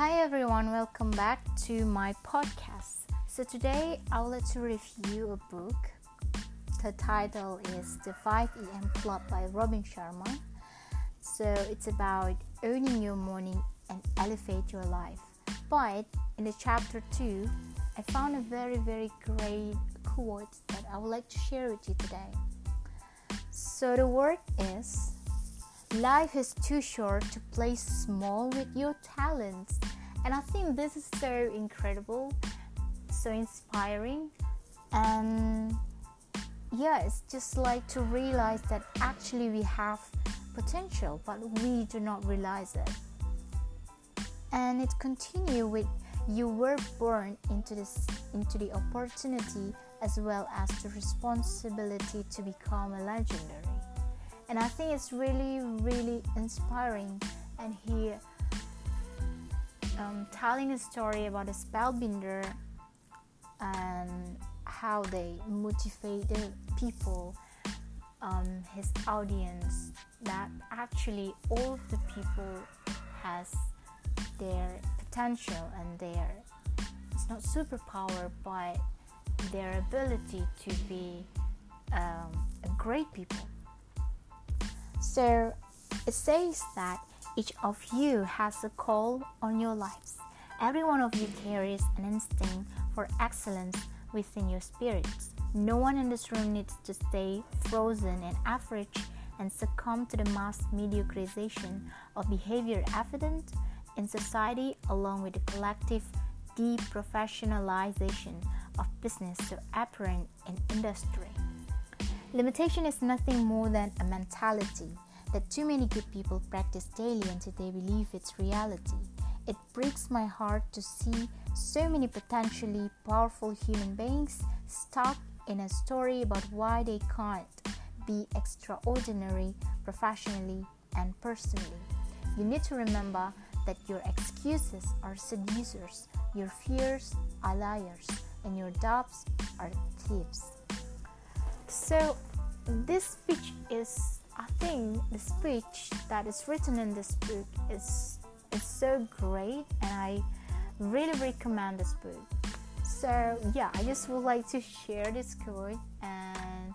Hi everyone, welcome back to my podcast. So today I would like to review a book. The title is The 5 AM Club by Robin Sharma. So it's about owning your morning and elevate your life. But in the chapter 2, I found a very very great quote that I would like to share with you today. So the word is Life is too short to play small with your talents. And I think this is so incredible, so inspiring. And yeah, it's just like to realize that actually we have potential, but we do not realize it. And it continue with you were born into this into the opportunity as well as the responsibility to become a legendary and I think it's really, really inspiring. And he um, telling a story about a spellbinder and how they motivate the people, um, his audience. That actually all the people has their potential and their it's not superpower, but their ability to be um, a great people so it says that each of you has a call on your lives. Every one of you carries an instinct for excellence within your spirits. No one in this room needs to stay frozen and average and succumb to the mass mediocrization of behavior evident in society along with the collective deprofessionalization of business to apparent in industry. Limitation is nothing more than a mentality that too many good people practice daily until they believe it's reality. It breaks my heart to see so many potentially powerful human beings stuck in a story about why they can't be extraordinary professionally and personally. You need to remember that your excuses are seducers, your fears are liars, and your doubts are thieves. So, this speech is, I think, the speech that is written in this book is is so great, and I really recommend this book. So, yeah, I just would like to share this quote, and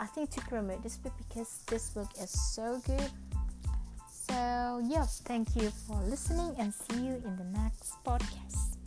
I think to promote this book because this book is so good. So, yeah, thank you for listening, and see you in the next podcast.